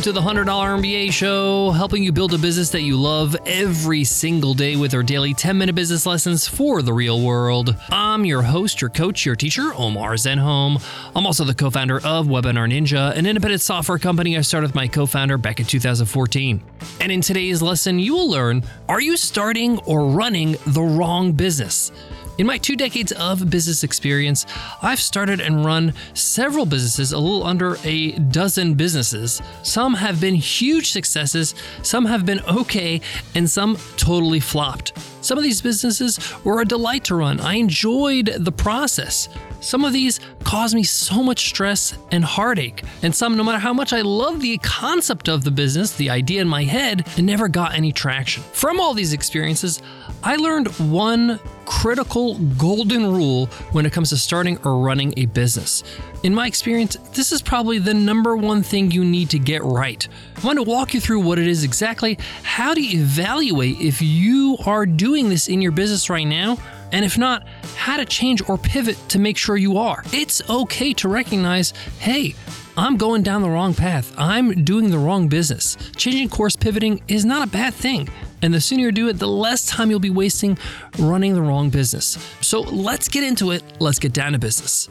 Welcome to the $100 MBA show, helping you build a business that you love every single day with our daily 10 minute business lessons for the real world. I'm your host, your coach, your teacher, Omar Zenhom. I'm also the co founder of Webinar Ninja, an independent software company I started with my co founder back in 2014. And in today's lesson, you will learn are you starting or running the wrong business? In my two decades of business experience, I've started and run several businesses, a little under a dozen businesses. Some have been huge successes, some have been okay, and some totally flopped. Some of these businesses were a delight to run. I enjoyed the process. Some of these caused me so much stress and heartache, and some, no matter how much I loved the concept of the business, the idea in my head, it never got any traction. From all these experiences, I learned one critical golden rule when it comes to starting or running a business. In my experience, this is probably the number one thing you need to get right. I want to walk you through what it is exactly, how to evaluate if you are doing this in your business right now, and if not, how to change or pivot to make sure you are. It's okay to recognize hey, I'm going down the wrong path. I'm doing the wrong business. Changing course pivoting is not a bad thing. And the sooner you do it, the less time you'll be wasting running the wrong business. So let's get into it. Let's get down to business.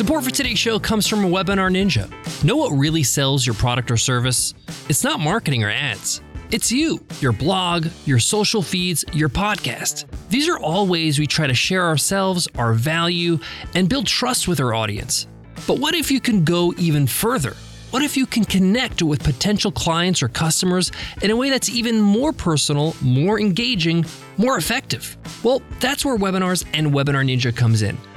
Support for today's show comes from Webinar Ninja. Know what really sells your product or service? It's not marketing or ads. It's you, your blog, your social feeds, your podcast. These are all ways we try to share ourselves, our value, and build trust with our audience. But what if you can go even further? What if you can connect with potential clients or customers in a way that's even more personal, more engaging, more effective? Well, that's where webinars and Webinar Ninja comes in.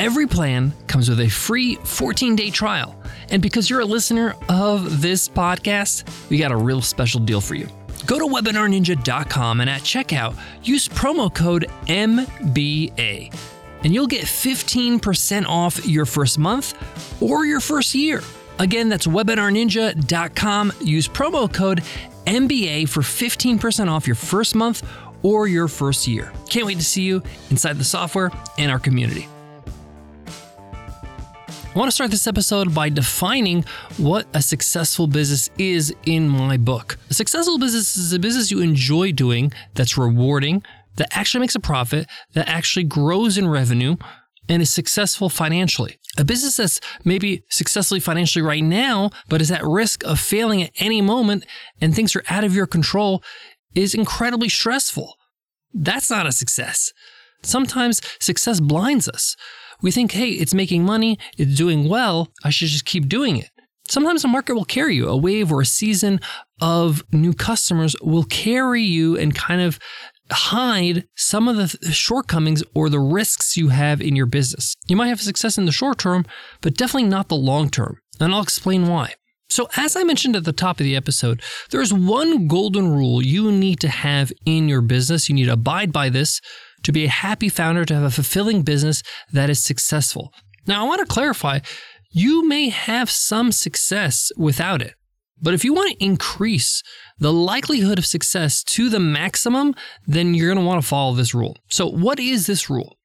Every plan comes with a free 14 day trial. And because you're a listener of this podcast, we got a real special deal for you. Go to webinarninja.com and at checkout, use promo code MBA, and you'll get 15% off your first month or your first year. Again, that's webinarninja.com. Use promo code MBA for 15% off your first month or your first year. Can't wait to see you inside the software and our community. I want to start this episode by defining what a successful business is in my book. A successful business is a business you enjoy doing that's rewarding, that actually makes a profit, that actually grows in revenue, and is successful financially. A business that's maybe successfully financially right now, but is at risk of failing at any moment and things are out of your control is incredibly stressful. That's not a success. Sometimes success blinds us we think, hey, it's making money, it's doing well, I should just keep doing it. Sometimes the market will carry you. A wave or a season of new customers will carry you and kind of hide some of the shortcomings or the risks you have in your business. You might have success in the short term, but definitely not the long term. And I'll explain why. So, as I mentioned at the top of the episode, there's one golden rule you need to have in your business. You need to abide by this to be a happy founder, to have a fulfilling business that is successful. Now, I want to clarify you may have some success without it. But if you want to increase the likelihood of success to the maximum, then you're going to want to follow this rule. So, what is this rule?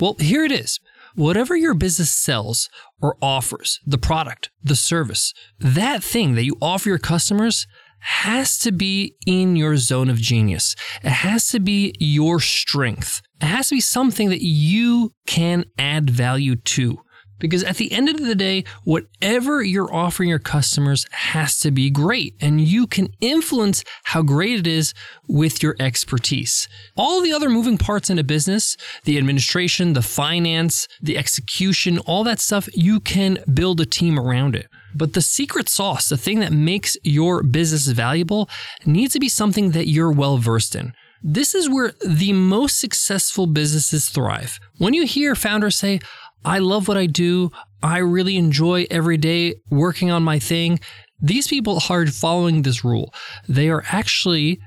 Well, here it is. Whatever your business sells or offers, the product, the service, that thing that you offer your customers has to be in your zone of genius. It has to be your strength. It has to be something that you can add value to. Because at the end of the day, whatever you're offering your customers has to be great, and you can influence how great it is with your expertise. All the other moving parts in a business, the administration, the finance, the execution, all that stuff, you can build a team around it. But the secret sauce, the thing that makes your business valuable, needs to be something that you're well versed in. This is where the most successful businesses thrive. When you hear founders say, I love what I do, I really enjoy every day working on my thing, these people are following this rule. They are actually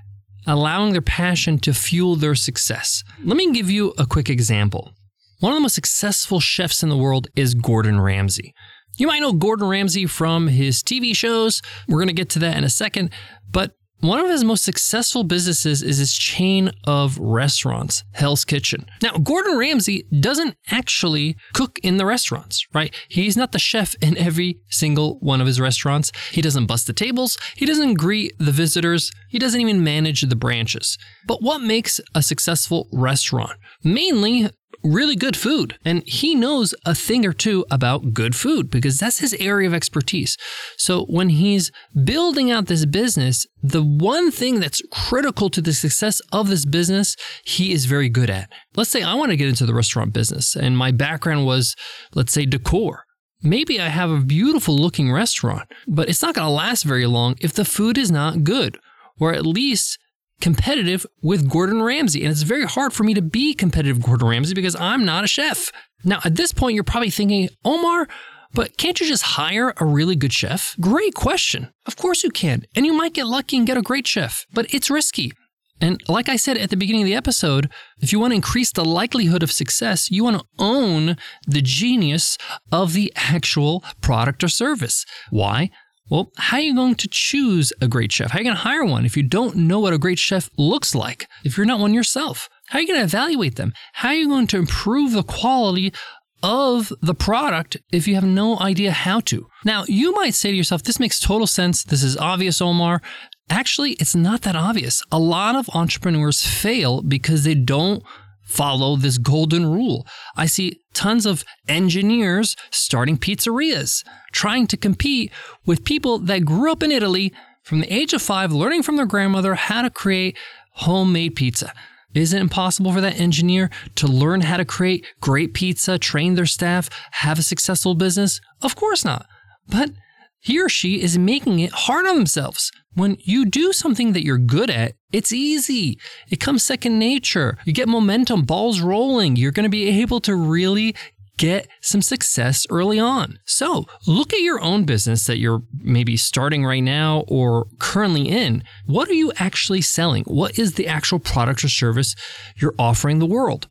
allowing their passion to fuel their success. Let me give you a quick example. One of the most successful chefs in the world is Gordon Ramsay. You might know Gordon Ramsay from his TV shows. We're going to get to that in a second. But one of his most successful businesses is his chain of restaurants, Hell's Kitchen. Now, Gordon Ramsay doesn't actually cook in the restaurants, right? He's not the chef in every single one of his restaurants. He doesn't bust the tables. He doesn't greet the visitors. He doesn't even manage the branches. But what makes a successful restaurant? Mainly really good food. And he knows a thing or two about good food because that's his area of expertise. So when he's building out this business, the one thing that's critical to the success of this business, he is very good at. Let's say I want to get into the restaurant business and my background was, let's say, decor. Maybe I have a beautiful looking restaurant, but it's not going to last very long if the food is not good, or at least competitive with Gordon Ramsay. And it's very hard for me to be competitive with Gordon Ramsay because I'm not a chef. Now, at this point, you're probably thinking, Omar, but can't you just hire a really good chef? Great question. Of course you can. And you might get lucky and get a great chef, but it's risky. And like I said at the beginning of the episode, if you want to increase the likelihood of success, you want to own the genius of the actual product or service. Why? Well, how are you going to choose a great chef? How are you going to hire one if you don't know what a great chef looks like? If you're not one yourself, how are you going to evaluate them? How are you going to improve the quality of the product if you have no idea how to? Now, you might say to yourself, this makes total sense. This is obvious, Omar. Actually, it's not that obvious. A lot of entrepreneurs fail because they don't follow this golden rule. I see tons of engineers starting pizzerias, trying to compete with people that grew up in Italy from the age of five, learning from their grandmother how to create homemade pizza. Is it impossible for that engineer to learn how to create great pizza, train their staff, have a successful business? Of course not. But he or she is making it hard on themselves. When you do something that you're good at, it's easy. It comes second nature. You get momentum, balls rolling. You're going to be able to really get some success early on. So look at your own business that you're maybe starting right now or currently in. What are you actually selling? What is the actual product or service you're offering the world?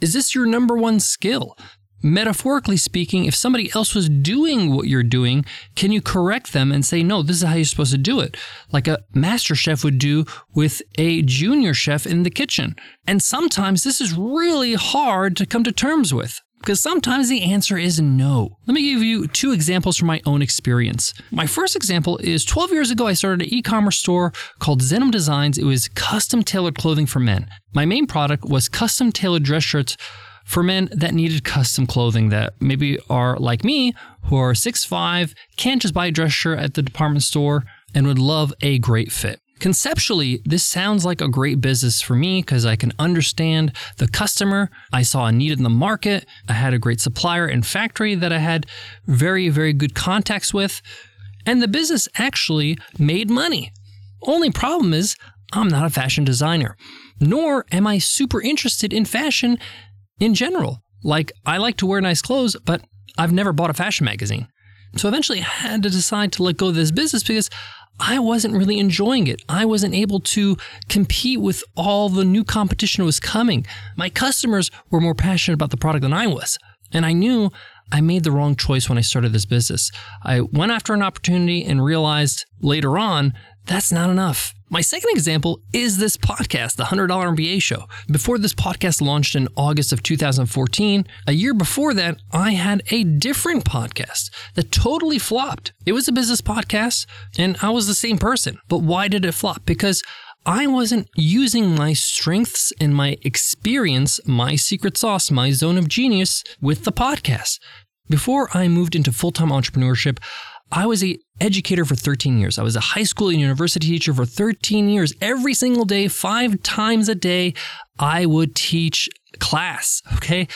Is this your number one skill? Metaphorically speaking, if somebody else was doing what you're doing, can you correct them and say, no, this is how you're supposed to do it? Like a master chef would do with a junior chef in the kitchen. And sometimes this is really hard to come to terms with. Because sometimes the answer is no. Let me give you two examples from my own experience. My first example is 12 years ago, I started an e commerce store called Zenhom Designs. It was custom tailored clothing for men. My main product was custom tailored dress shirts for men that needed custom clothing that maybe are like me, who are 6'5, can't just buy a dress shirt at the department store, and would love a great fit. Conceptually, this sounds like a great business for me because I can understand the customer. I saw a need in the market. I had a great supplier and factory that I had very, very good contacts with. And the business actually made money. Only problem is, I'm not a fashion designer, nor am I super interested in fashion in general. Like, I like to wear nice clothes, but I've never bought a fashion magazine. So eventually I had to decide to let go of this business because I wasn't really enjoying it. I wasn't able to compete with all the new competition that was coming. My customers were more passionate about the product than I was. And I knew I made the wrong choice when I started this business. I went after an opportunity and realized later on that's not enough. My second example is this podcast, the $100 MBA show. Before this podcast launched in August of 2014, a year before that, I had a different podcast that totally flopped. It was a business podcast, and I was the same person. But why did it flop? Because I wasn't using my strengths and my experience, my secret sauce, my zone of genius with the podcast. Before I moved into full time entrepreneurship, I was a educator for 13 years. I was a high school and university teacher for 13 years. Every single day, five times a day, I would teach class. Okay.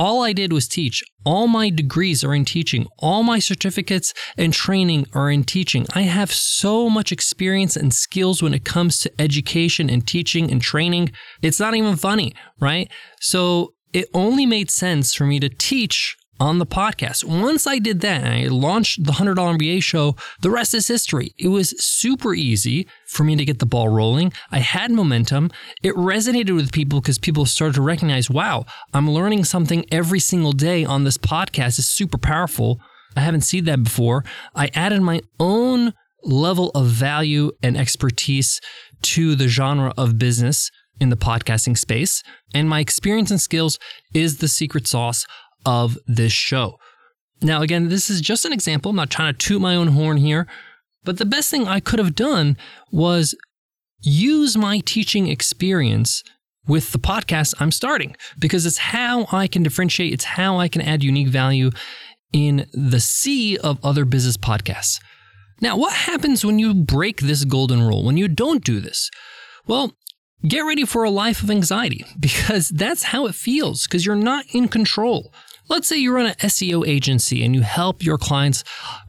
All I did was teach. All my degrees are in teaching. All my certificates and training are in teaching. I have so much experience and skills when it comes to education and teaching and training. It's not even funny, right? So it only made sense for me to teach on the podcast. Once I did that and I launched the $100 MBA show, the rest is history. It was super easy for me to get the ball rolling. I had momentum. It resonated with people because people started to recognize, wow, I'm learning something every single day on this podcast. It's super powerful. I haven't seen that before. I added my own level of value and expertise to the genre of business in the podcasting space. And my experience and skills is the secret sauce of this show. Now, again, this is just an example. I'm not trying to toot my own horn here, but the best thing I could have done was use my teaching experience with the podcast I'm starting because it's how I can differentiate, it's how I can add unique value in the sea of other business podcasts. Now, what happens when you break this golden rule, when you don't do this? Well, get ready for a life of anxiety because that's how it feels because you're not in control. Let's say you run an SEO agency and you help your clients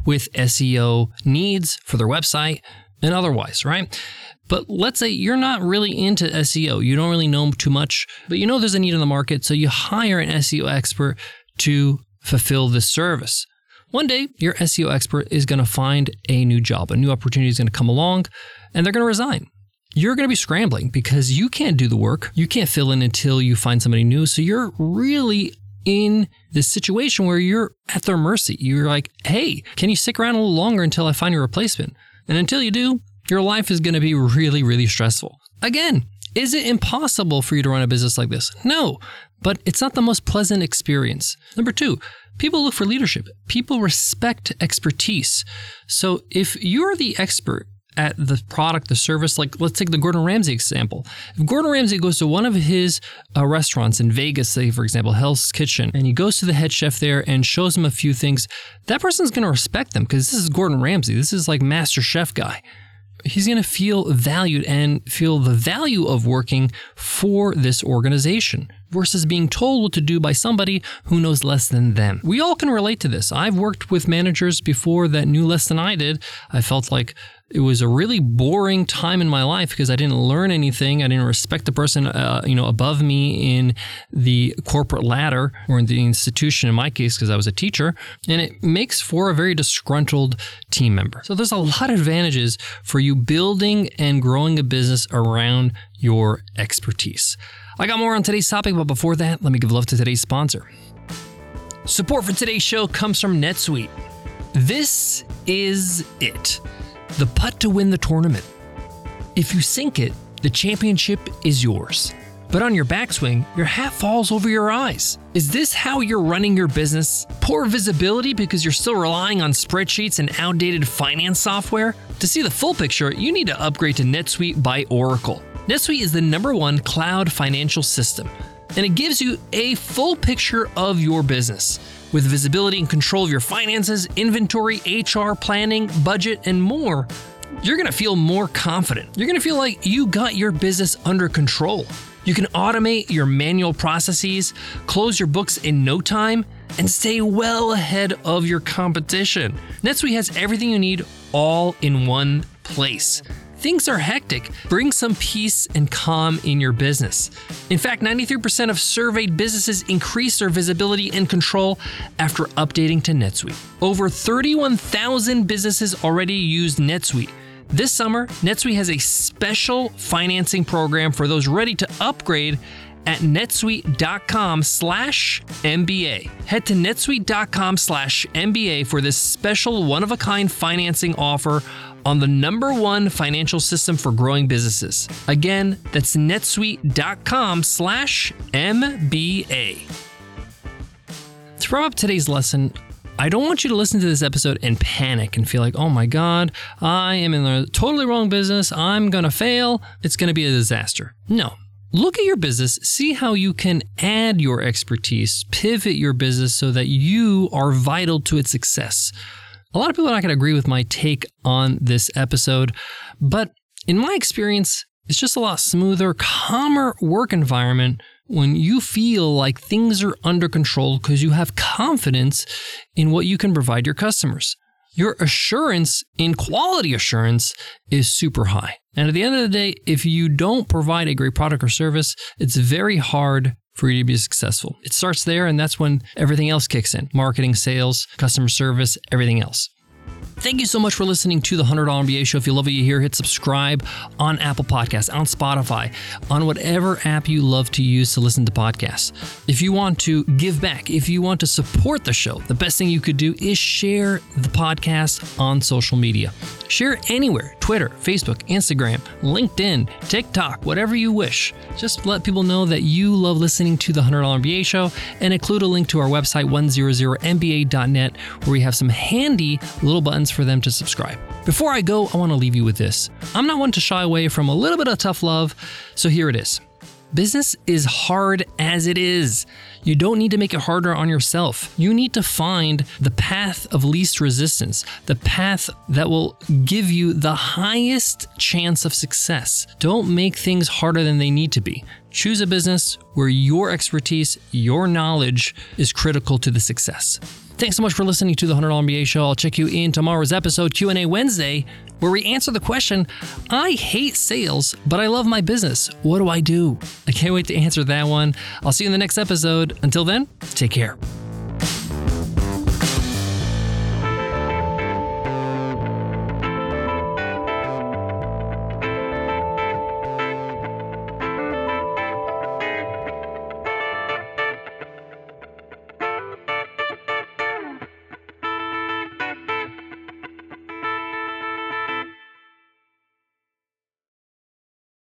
with SEO needs for their website and otherwise, right? But let's say you're not really into SEO. You don't really know too much, but you know there's a need in the market. So you hire an SEO expert to fulfill this service. One day, your SEO expert is going to find a new job, a new opportunity is going to come along, and they're going to resign. You're going to be scrambling because you can't do the work. You can't fill in until you find somebody new. So you're really in this situation where you're at their mercy. You're like, hey, can you stick around a little longer until I find your replacement? And until you do, your life is going to be really, really stressful. Again, is it impossible for you to run a business like this? No, but it's not the most pleasant experience. Number two, people look for leadership. People respect expertise. So if you're the expert at the product, the service. Like, let's take the Gordon Ramsay example. If Gordon Ramsay goes to one of his uh, restaurants in Vegas, say, for example, Hell's Kitchen, and he goes to the head chef there and shows him a few things, that person's going to respect them because this is Gordon Ramsay. This is like master chef guy. He's going to feel valued and feel the value of working for this organization versus being told what to do by somebody who knows less than them. We all can relate to this. I've worked with managers before that knew less than I did. I felt like it was a really boring time in my life because I didn't learn anything. I didn't respect the person, uh, you know, above me in the corporate ladder or in the institution. In my case, because I was a teacher, and it makes for a very disgruntled team member. So there's a lot of advantages for you building and growing a business around your expertise. I got more on today's topic, but before that, let me give love to today's sponsor. Support for today's show comes from NetSuite. This is it the putt to win the tournament. If you sink it, the championship is yours. But on your backswing, your hat falls over your eyes. Is this how you're running your business? Poor visibility because you're still relying on spreadsheets and outdated finance software? To see the full picture, you need to upgrade to NetSuite by Oracle. NetSuite is the number one cloud financial system, and it gives you a full picture of your business with visibility and control of your finances, inventory, HR, planning, budget, and more, you're gonna feel more confident. You're gonna feel like you got your business under control. You can automate your manual processes, close your books in no time, and stay well ahead of your competition. NetSuite has everything you need all in one place things are hectic, bring some peace and calm in your business. In fact, 93% of surveyed businesses increase their visibility and control after updating to NetSuite. Over 31,000 businesses already use NetSuite. This summer, NetSuite has a special financing program for those ready to upgrade at netsuite.com slash MBA. Head to netsuite.com slash MBA for this special one of a kind financing offer on the number one financial system for growing businesses. Again, that's netsuite.com slash MBA. To wrap up today's lesson, I don't want you to listen to this episode and panic and feel like, oh my God, I am in the totally wrong business. I'm going to fail. It's going to be a disaster. No. Look at your business, see how you can add your expertise, pivot your business so that you are vital to its success. A lot of people are not going to agree with my take on this episode, but in my experience, it's just a lot smoother, calmer work environment when you feel like things are under control because you have confidence in what you can provide your customers. Your assurance in quality assurance is super high. And at the end of the day, if you don't provide a great product or service, it's very hard for you to be successful. It starts there, and that's when everything else kicks in marketing, sales, customer service, everything else. Thank you so much for listening to the $100 MBA show. If you love what you hear, hit subscribe on Apple Podcasts, on Spotify, on whatever app you love to use to listen to podcasts. If you want to give back, if you want to support the show, the best thing you could do is share the podcast on social media. Share anywhere Twitter, Facebook, Instagram, LinkedIn, TikTok, whatever you wish. Just let people know that you love listening to the $100 MBA show and include a link to our website, 100mba.net, where we have some handy little buttons for them to subscribe. Before I go, I want to leave you with this. I'm not one to shy away from a little bit of tough love, so here it is. Business is hard as it is. You don't need to make it harder on yourself. You need to find the path of least resistance, the path that will give you the highest chance of success. Don't make things harder than they need to be. Choose a business where your expertise, your knowledge is critical to the success. Thanks so much for listening to the $100 MBA show. I'll check you in tomorrow's episode, Q&A Wednesday, where we answer the question, I hate sales, but I love my business. What do I do? I can't wait to answer that one. I'll see you in the next episode. Until then, take care.